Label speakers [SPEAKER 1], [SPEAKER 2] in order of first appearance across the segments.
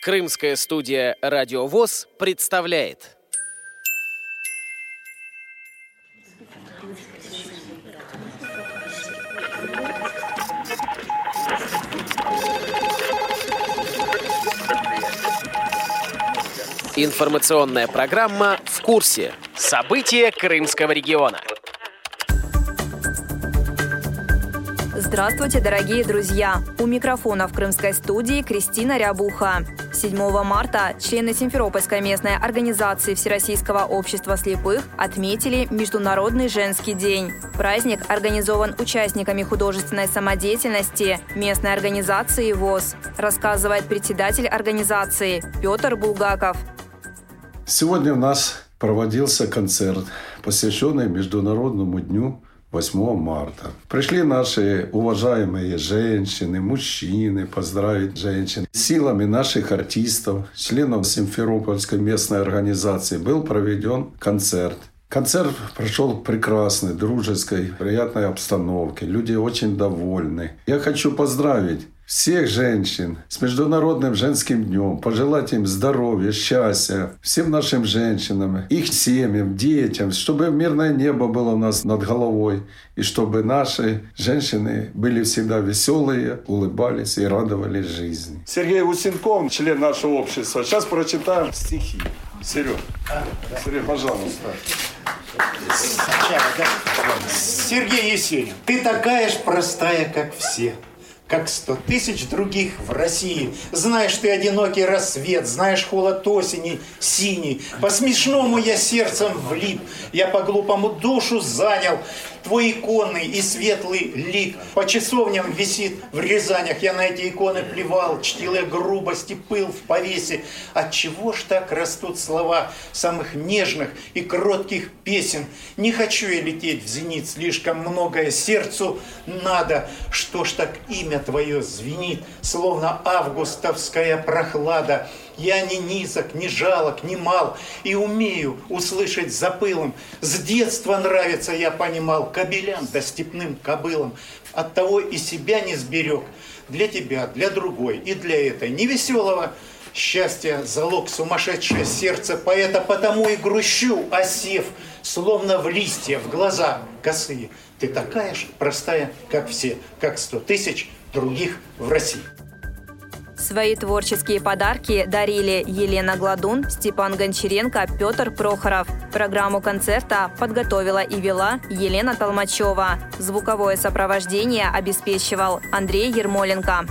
[SPEAKER 1] Крымская студия «Радио ВОЗ» представляет. Информационная программа «В курсе». События Крымского региона.
[SPEAKER 2] Здравствуйте, дорогие друзья! У микрофона в крымской студии Кристина Рябуха. 7 марта члены Симферопольской местной организации Всероссийского общества слепых отметили Международный женский день. Праздник организован участниками художественной самодеятельности местной организации ВОЗ, рассказывает председатель организации Петр Булгаков.
[SPEAKER 3] Сегодня у нас проводился концерт, посвященный Международному дню 8 марта. Пришли наши уважаемые женщины, мужчины поздравить женщин. Силами наших артистов, членов Симферопольской местной организации был проведен концерт. Концерт прошел в прекрасной, дружеской, приятной обстановке. Люди очень довольны. Я хочу поздравить всех женщин с Международным женским днем, пожелать им здоровья, счастья, всем нашим женщинам, их семьям, детям, чтобы мирное небо было у нас над головой, и чтобы наши женщины были всегда веселые, улыбались и радовались жизни. Сергей Усенков, член нашего общества. Сейчас прочитаем стихи. Серег, Серег, пожалуйста.
[SPEAKER 4] Сергей Есенин, ты такая же простая, как все как сто тысяч других в России. Знаешь ты одинокий рассвет, знаешь холод осени, синий. По-смешному я сердцем влип, я по-глупому душу занял твой иконный и светлый лик по часовням висит в Рязанях. Я на эти иконы плевал, чтил я грубость и пыл в повесе. От чего ж так растут слова самых нежных и кротких песен? Не хочу я лететь в зенит, слишком многое сердцу надо. Что ж так имя твое звенит, словно августовская прохлада? Я не низок, не жалок, не мал, и умею услышать за пылом. С детства нравится, я понимал, кобелям да степным кобылам. Оттого и себя не сберег. Для тебя, для другой и для этой невеселого счастья залог сумасшедшее сердце поэта, потому и грущу, осев, словно в листья, в глаза косые. Ты такая же простая, как все, как сто тысяч других в России.
[SPEAKER 2] Свои творческие подарки дарили Елена Гладун, Степан Гончаренко, Петр Прохоров. Программу концерта подготовила и вела Елена Толмачева. Звуковое сопровождение обеспечивал Андрей Ермоленко.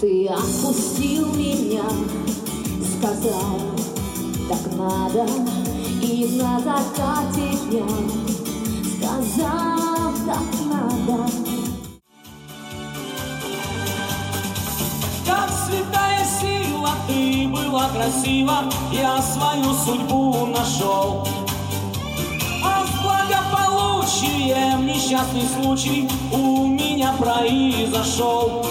[SPEAKER 5] Ты отпустил меня, сказал, так надо, и на закате дня сказал, так надо.
[SPEAKER 6] Ты была красива, я свою судьбу нашел. А с благополучием несчастный случай у меня произошел.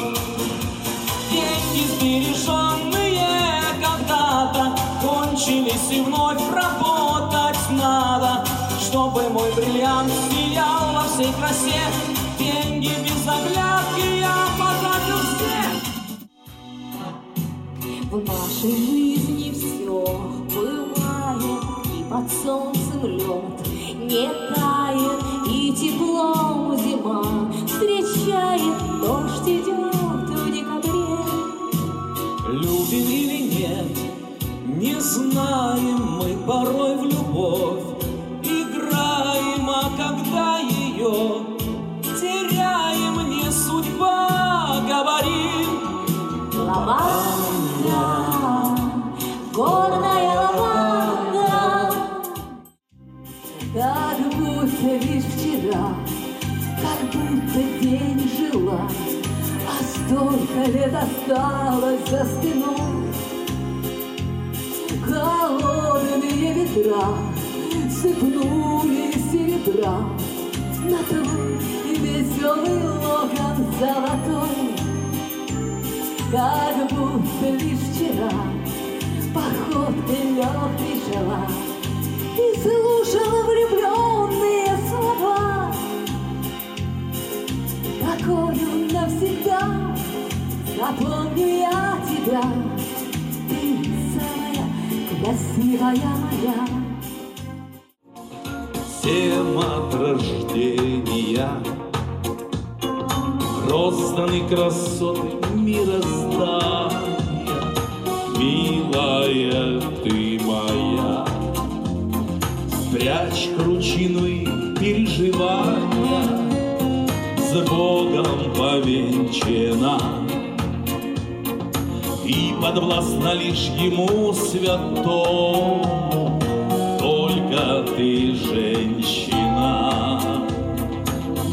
[SPEAKER 6] Деньги сбереженные когда-то кончились и вновь работать надо, чтобы мой бриллиант сиял во всей красе. Деньги без оглядки
[SPEAKER 5] В нашей жизни все бывает, и под солнцем лед не тает, и теплом зима встречает, дождь идет в декабре.
[SPEAKER 6] Любим или нет, не знаем мы порой в любовь,
[SPEAKER 5] столько лет осталось за спиной. Холодные ветра сыпнули серебра На твой веселый локон золотой. Как будто лишь вчера Походкой легкой жила И слушала влюбленные красивая моя.
[SPEAKER 6] Всем от рождения. Розданы красоты мироздания. Милая ты моя. Спрячь кручину и переживания. С Богом повенчана И подвластна лишь Ему святому Только ты женщина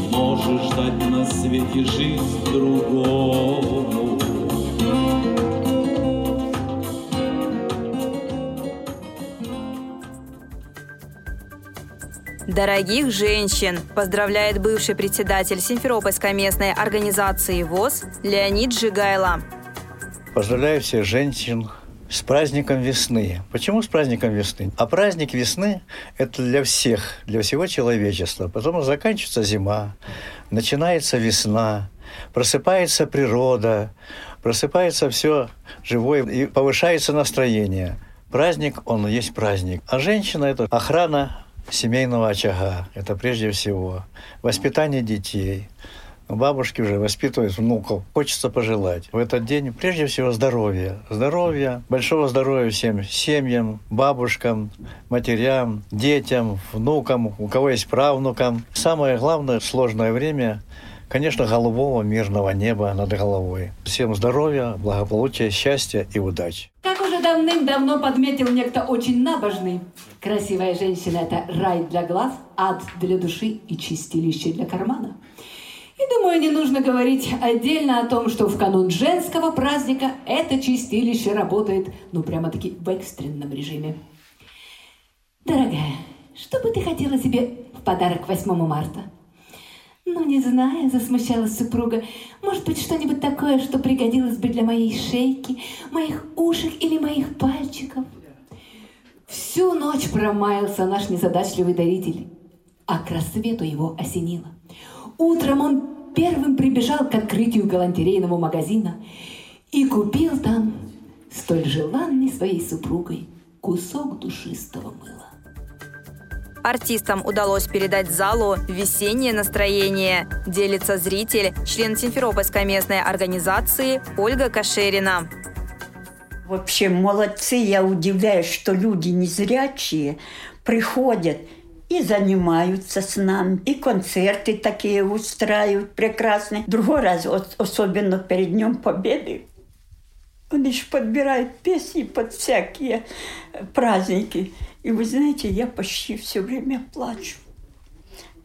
[SPEAKER 6] Можешь дать на свете жизнь другому
[SPEAKER 2] Дорогих женщин! Поздравляет бывший председатель Симферопольской местной организации ВОЗ Леонид Жигайло.
[SPEAKER 7] Поздравляю всех женщин с праздником весны. Почему с праздником весны? А праздник весны – это для всех, для всего человечества. Потом заканчивается зима, начинается весна, просыпается природа, просыпается все живое и повышается настроение. Праздник, он есть праздник. А женщина – это охрана семейного очага. Это прежде всего воспитание детей. Бабушки уже воспитывают внуков. Хочется пожелать в этот день прежде всего здоровья. Здоровья, большого здоровья всем семьям, бабушкам, матерям, детям, внукам, у кого есть правнукам. Самое главное сложное время Конечно, голубого мирного неба над головой. Всем здоровья, благополучия, счастья и удачи.
[SPEAKER 8] Как уже давным-давно подметил некто очень набожный, красивая женщина – это рай для глаз, ад для души и чистилище для кармана. И думаю, не нужно говорить отдельно о том, что в канун женского праздника это чистилище работает, ну, прямо-таки в экстренном режиме. Дорогая, что бы ты хотела себе в подарок 8 марта? Ну, не знаю, засмущалась супруга. Может быть, что-нибудь такое, что пригодилось бы для моей шейки, моих ушек или моих пальчиков. Всю ночь промаялся наш незадачливый даритель, а к рассвету его осенило. Утром он первым прибежал к открытию галантерейного магазина и купил там столь желанный своей супругой кусок душистого мыла.
[SPEAKER 2] Артистам удалось передать залу весеннее настроение, делится зритель, член Симферопольской местной организации Ольга Кашерина.
[SPEAKER 9] Вообще молодцы, я удивляюсь, что люди незрячие приходят и занимаются с нами, и концерты такие устраивают прекрасные. Другой раз, особенно перед Днем Победы, они же подбирают песни под всякие праздники. И вы знаете, я почти все время плачу.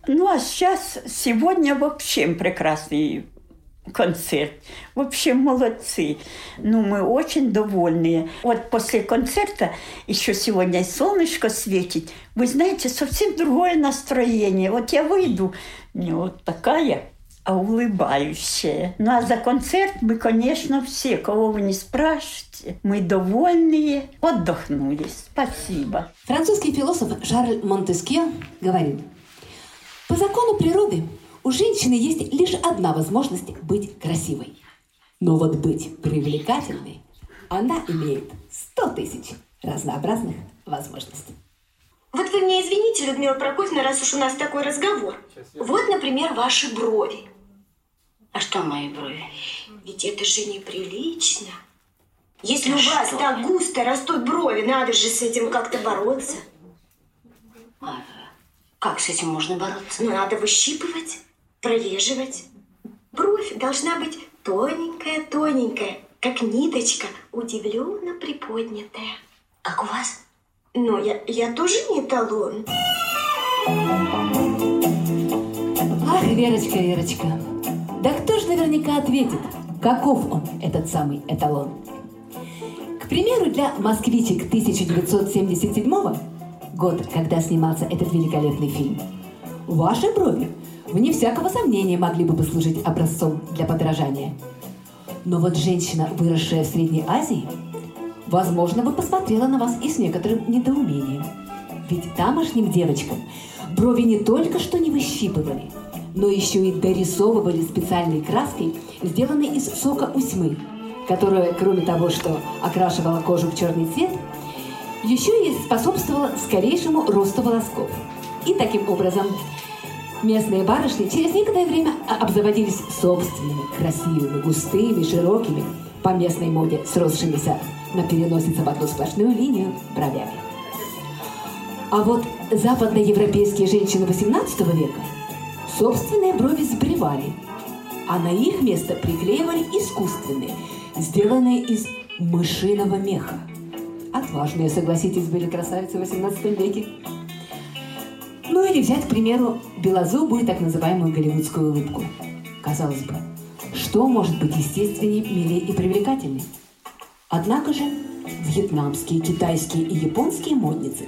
[SPEAKER 9] Ну а сейчас, сегодня вообще прекрасный концерт. Вообще молодцы. Ну, мы очень довольны. Вот после концерта еще сегодня солнышко светит. Вы знаете, совсем другое настроение. Вот я выйду, мне вот такая а улыбающая. Ну а за концерт мы, конечно, все, кого вы не спрашиваете, мы довольные, отдохнули. Спасибо.
[SPEAKER 8] Французский философ Шарль Монтескье говорит, по закону природы у женщины есть лишь одна возможность быть красивой. Но вот быть привлекательной она имеет сто тысяч разнообразных возможностей.
[SPEAKER 10] Вот вы мне извините, Людмила Прокофьевна, раз уж у нас такой разговор. Вот, например, ваши брови.
[SPEAKER 11] А что мои брови?
[SPEAKER 10] Ведь это же неприлично. Если а у вас что? так густо растут брови, надо же с этим как-то бороться.
[SPEAKER 11] А, как с этим можно бороться?
[SPEAKER 10] Ну, надо выщипывать, прореживать. Бровь должна быть тоненькая-тоненькая, как ниточка, удивленно приподнятая.
[SPEAKER 11] Как у вас?
[SPEAKER 10] Ну, я, я тоже не эталон.
[SPEAKER 8] Ах, Верочка, Верочка, да кто же наверняка ответит, каков он, этот самый эталон? К примеру, для «Москвичек» 1977 год, когда снимался этот великолепный фильм, ваши брови, вне всякого сомнения, могли бы послужить образцом для подражания. Но вот женщина, выросшая в Средней Азии, возможно, бы посмотрела на вас и с некоторым недоумением. Ведь тамошним девочкам брови не только что не выщипывали – но еще и дорисовывали специальной краской, сделанной из сока усьмы. которая, кроме того, что окрашивала кожу в черный цвет, еще и способствовала скорейшему росту волосков. И таким образом местные барышни через некоторое время обзаводились собственными, красивыми, густыми, широкими, по местной моде сросшимися на переносице в одну сплошную линию бровями. А вот западноевропейские женщины XVIII века собственные брови сбривали, а на их место приклеивали искусственные, сделанные из мышиного меха. Отважные, согласитесь, были красавицы в XVIII веке. Ну или взять, к примеру, белозубую так называемую голливудскую улыбку. Казалось бы, что может быть естественнее, милее и привлекательней? Однако же вьетнамские, китайские и японские модницы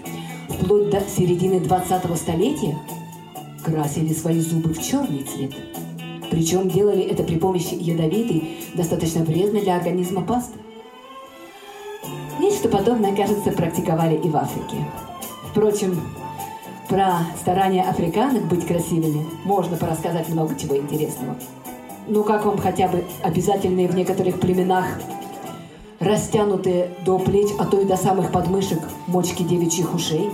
[SPEAKER 8] вплоть до середины 20-го столетия красили свои зубы в черный цвет. Причем делали это при помощи ядовитой, достаточно вредной для организма пасты. Нечто подобное, кажется, практиковали и в Африке. Впрочем, про старания африканок быть красивыми можно порассказать много чего интересного. Ну как вам хотя бы обязательные в некоторых племенах растянутые до плеч, а то и до самых подмышек мочки девичьих ушей?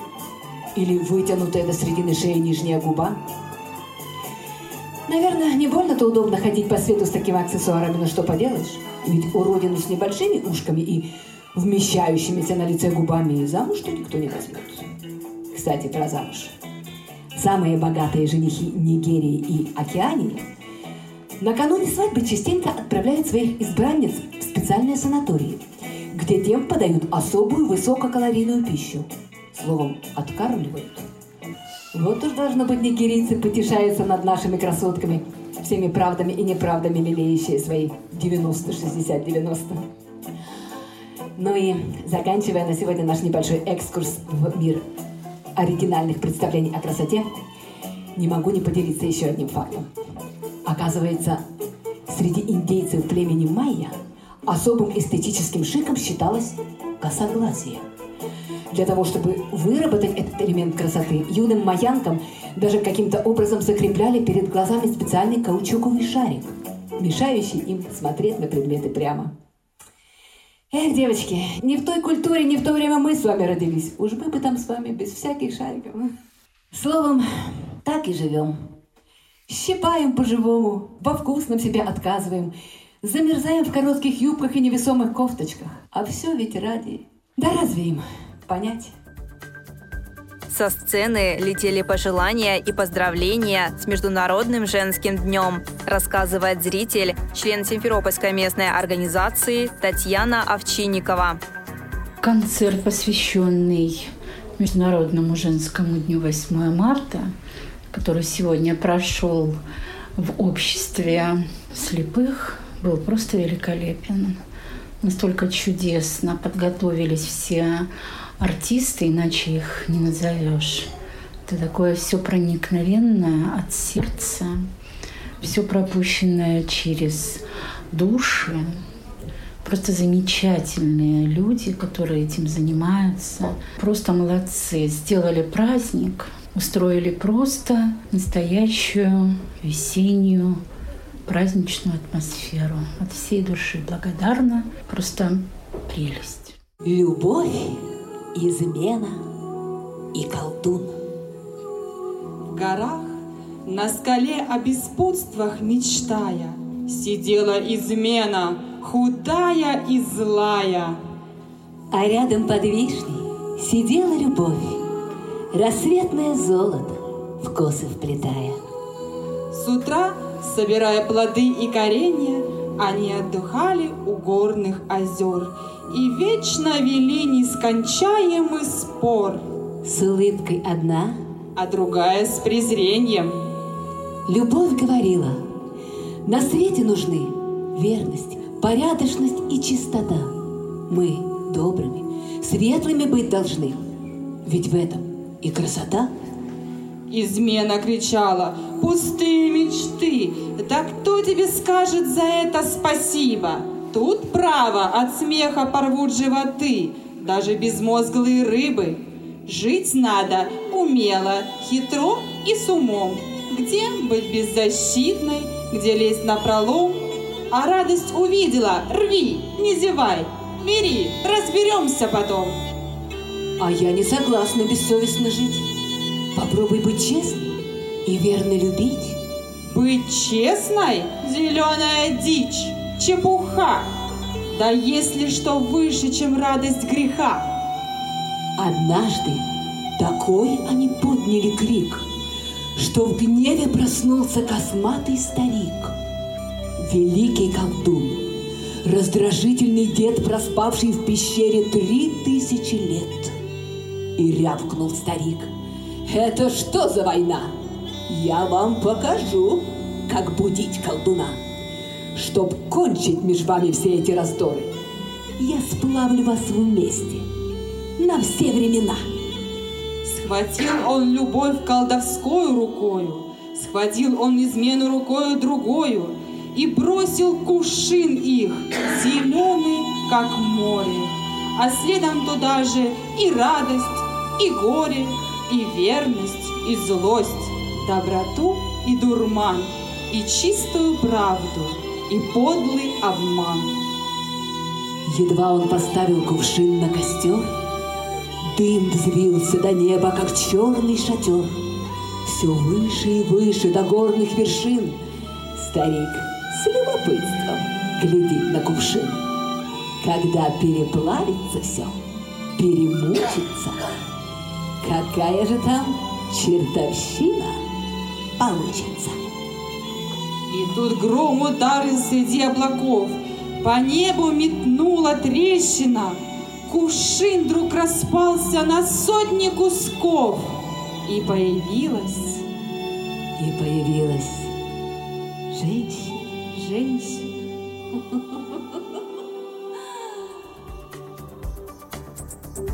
[SPEAKER 8] Или вытянутая до середины шеи нижняя губа? Наверное, не больно-то удобно ходить по свету с такими аксессуарами, но что поделаешь? Ведь уродину с небольшими ушками и вмещающимися на лице губами и замуж-то никто не возьмет. Кстати, про замуж. Самые богатые женихи Нигерии и Океании накануне свадьбы частенько отправляют своих избранниц в специальные санатории, где тем подают особую высококалорийную пищу. Словом, откармливают. Вот уж должно быть нигерийцы потешаются над нашими красотками, всеми правдами и неправдами лелеющие свои 90-60-90. Ну и заканчивая на сегодня наш небольшой экскурс в мир оригинальных представлений о красоте, не могу не поделиться еще одним фактом. Оказывается, среди индейцев племени майя особым эстетическим шиком считалось косоглазие. Для того, чтобы выработать этот элемент красоты, юным майянкам даже каким-то образом закрепляли перед глазами специальный каучуковый шарик, мешающий им смотреть на предметы прямо. Эх, девочки, не в той культуре, не в то время мы с вами родились. Уж мы бы там с вами без всяких шариков. Словом, так и живем. Щипаем по-живому, во вкусном себе отказываем, замерзаем в коротких юбках и невесомых кофточках. А все ведь ради... Да разве им понять?
[SPEAKER 2] Со сцены летели пожелания и поздравления с Международным женским днем, рассказывает зритель, член Симферопольской местной организации Татьяна Овчинникова.
[SPEAKER 12] Концерт, посвященный Международному женскому дню 8 марта, который сегодня прошел в обществе слепых, был просто великолепен. Настолько чудесно подготовились все артисты, иначе их не назовешь. Это такое все проникновенное от сердца, все пропущенное через души. Просто замечательные люди, которые этим занимаются. Просто молодцы. Сделали праздник, устроили просто настоящую весеннюю праздничную атмосферу. От всей души благодарна. Просто прелесть.
[SPEAKER 8] Любовь измена и колдун.
[SPEAKER 13] В горах, на скале о беспутствах мечтая, Сидела измена, худая и злая.
[SPEAKER 8] А рядом под вишней сидела любовь, Рассветное золото в косы вплетая.
[SPEAKER 13] С утра, собирая плоды и коренья, Они отдыхали у горных озер и вечно вели нескончаемый спор.
[SPEAKER 8] С улыбкой одна,
[SPEAKER 13] а другая с презрением.
[SPEAKER 8] Любовь говорила, на свете нужны верность, порядочность и чистота. Мы добрыми, светлыми быть должны, ведь в этом и красота.
[SPEAKER 13] Измена кричала, пустые мечты, да кто тебе скажет за это спасибо? Тут право от смеха порвут животы, даже безмозглые рыбы. Жить надо умело, хитро и с умом. Где быть беззащитной, где лезть на пролом. а радость увидела, рви, не зевай, бери, разберемся потом.
[SPEAKER 8] А я не согласна бессовестно жить. Попробуй быть честной и верно любить.
[SPEAKER 13] Быть честной? Зеленая дичь, чепуха. Да если что выше, чем радость греха.
[SPEAKER 8] Однажды такой они подняли крик, Что в гневе проснулся косматый старик. Великий колдун, раздражительный дед, проспавший в пещере три тысячи лет. И рявкнул старик. Это что за война? Я вам покажу, как будить колдуна. Чтоб кончить между вами все эти раздоры, я сплавлю вас вместе на все времена.
[SPEAKER 13] Схватил он любовь колдовскую рукою, Схватил он измену рукою другою И бросил кувшин их, зеленый, как море. А следом туда же и радость, и горе, и верность, и злость, доброту и дурман, и чистую правду, и подлый обман.
[SPEAKER 8] Едва он поставил кувшин на костер, Дым взвился до неба, как черный шатер. Все выше и выше до горных вершин Старик с любопытством глядит на кувшин. Когда переплавится все, перемучится, Какая же там чертовщина получится.
[SPEAKER 13] И тут гром ударил среди облаков, По небу метнула трещина, Кувшин вдруг распался на сотни кусков, И появилась...
[SPEAKER 8] И появилась женщина.
[SPEAKER 13] Женщина.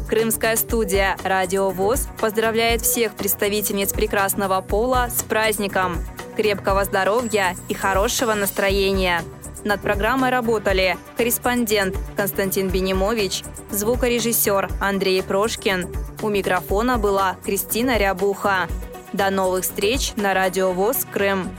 [SPEAKER 2] Крымская студия «Радио ВОЗ» поздравляет всех представительниц прекрасного пола с праздником, крепкого здоровья и хорошего настроения. Над программой работали корреспондент Константин Бенимович, звукорежиссер Андрей Прошкин. У микрофона была Кристина Рябуха. До новых встреч на Радио ВОЗ Крым.